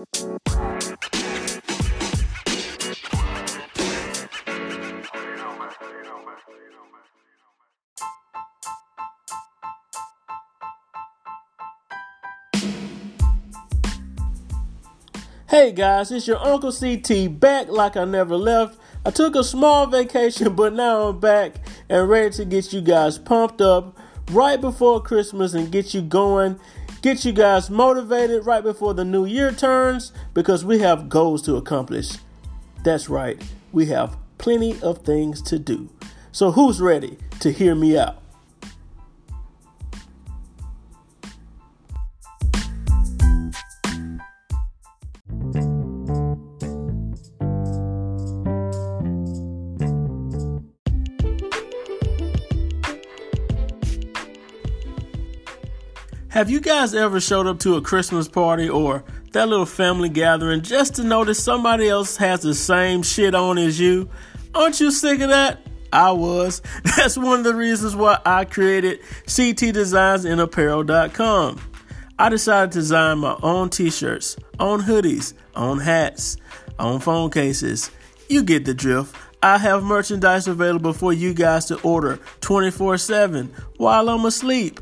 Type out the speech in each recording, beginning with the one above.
Hey guys, it's your Uncle CT back like I never left. I took a small vacation, but now I'm back and ready to get you guys pumped up right before Christmas and get you going, get you guys motivated right before the new year turns because we have goals to accomplish. That's right, we have plenty of things to do. So, who's ready to hear me out? Have you guys ever showed up to a Christmas party or that little family gathering just to notice somebody else has the same shit on as you? Aren't you sick of that? I was. That's one of the reasons why I created ctdesignsandapparel.com. I decided to design my own t-shirts, own hoodies, own hats, own phone cases. You get the drift. I have merchandise available for you guys to order 24/7 while I'm asleep.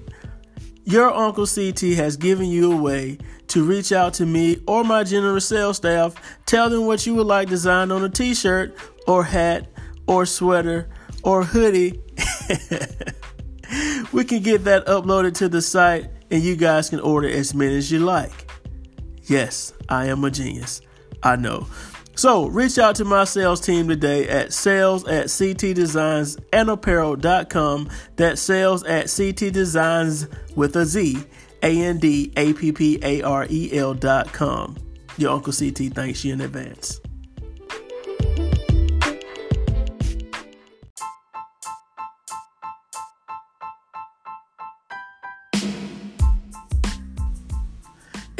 Your Uncle CT has given you a way to reach out to me or my general sales staff. Tell them what you would like designed on a t shirt or hat or sweater or hoodie. we can get that uploaded to the site and you guys can order as many as you like. Yes, I am a genius. I know. So reach out to my sales team today at sales at ctdesignsandapparel.com. That's sales at ctdesigns with a Z, A-N-D-A-P-P-A-R-E-L dot com. Your Uncle CT thanks you in advance.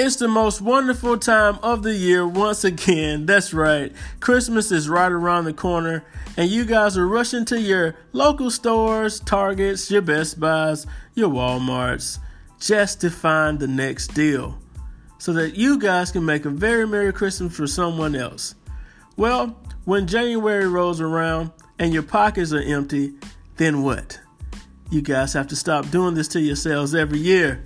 It's the most wonderful time of the year once again. That's right. Christmas is right around the corner, and you guys are rushing to your local stores, Targets, your Best Buys, your Walmarts, just to find the next deal so that you guys can make a very Merry Christmas for someone else. Well, when January rolls around and your pockets are empty, then what? You guys have to stop doing this to yourselves every year.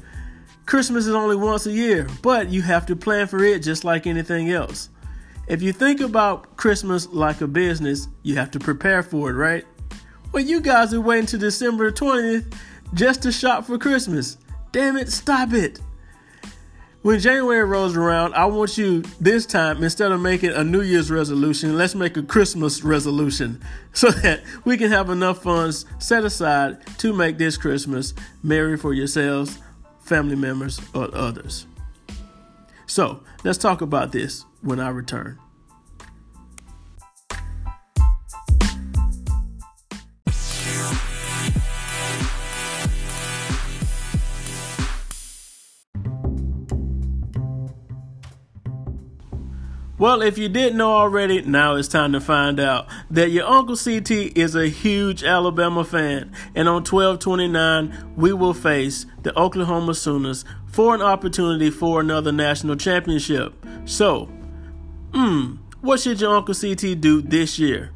Christmas is only once a year, but you have to plan for it just like anything else. If you think about Christmas like a business, you have to prepare for it, right? Well, you guys are waiting to December 20th just to shop for Christmas. Damn it, stop it. When January rolls around, I want you this time, instead of making a New Year's resolution, let's make a Christmas resolution so that we can have enough funds set aside to make this Christmas merry for yourselves family members, or others. So let's talk about this when I return. Well, if you didn't know already, now it's time to find out that your Uncle CT is a huge Alabama fan. And on 1229, we will face the Oklahoma Sooners for an opportunity for another national championship. So, hmm, what should your Uncle CT do this year?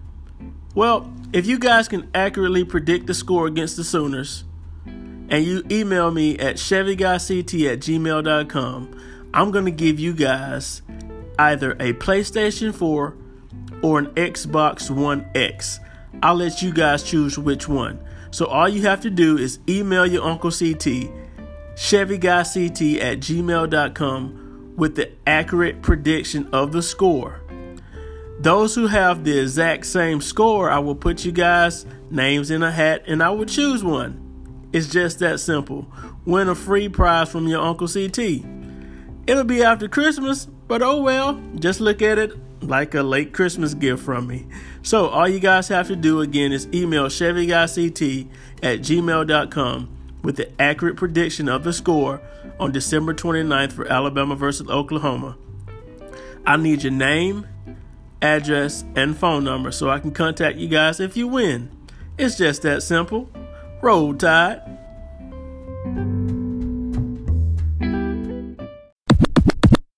Well, if you guys can accurately predict the score against the Sooners, and you email me at chevyguyct at gmail.com, I'm going to give you guys either a PlayStation 4 or an Xbox One X. I'll let you guys choose which one. So all you have to do is email your Uncle CT, ChevyGuyCT at gmail.com with the accurate prediction of the score. Those who have the exact same score, I will put you guys names in a hat and I will choose one. It's just that simple. Win a free prize from your Uncle CT. It'll be after Christmas, but oh well, just look at it like a late Christmas gift from me. So all you guys have to do again is email ChevyGuyCT at gmail.com with the accurate prediction of the score on December 29th for Alabama versus Oklahoma. I need your name, address, and phone number so I can contact you guys if you win. It's just that simple. Roll Tide.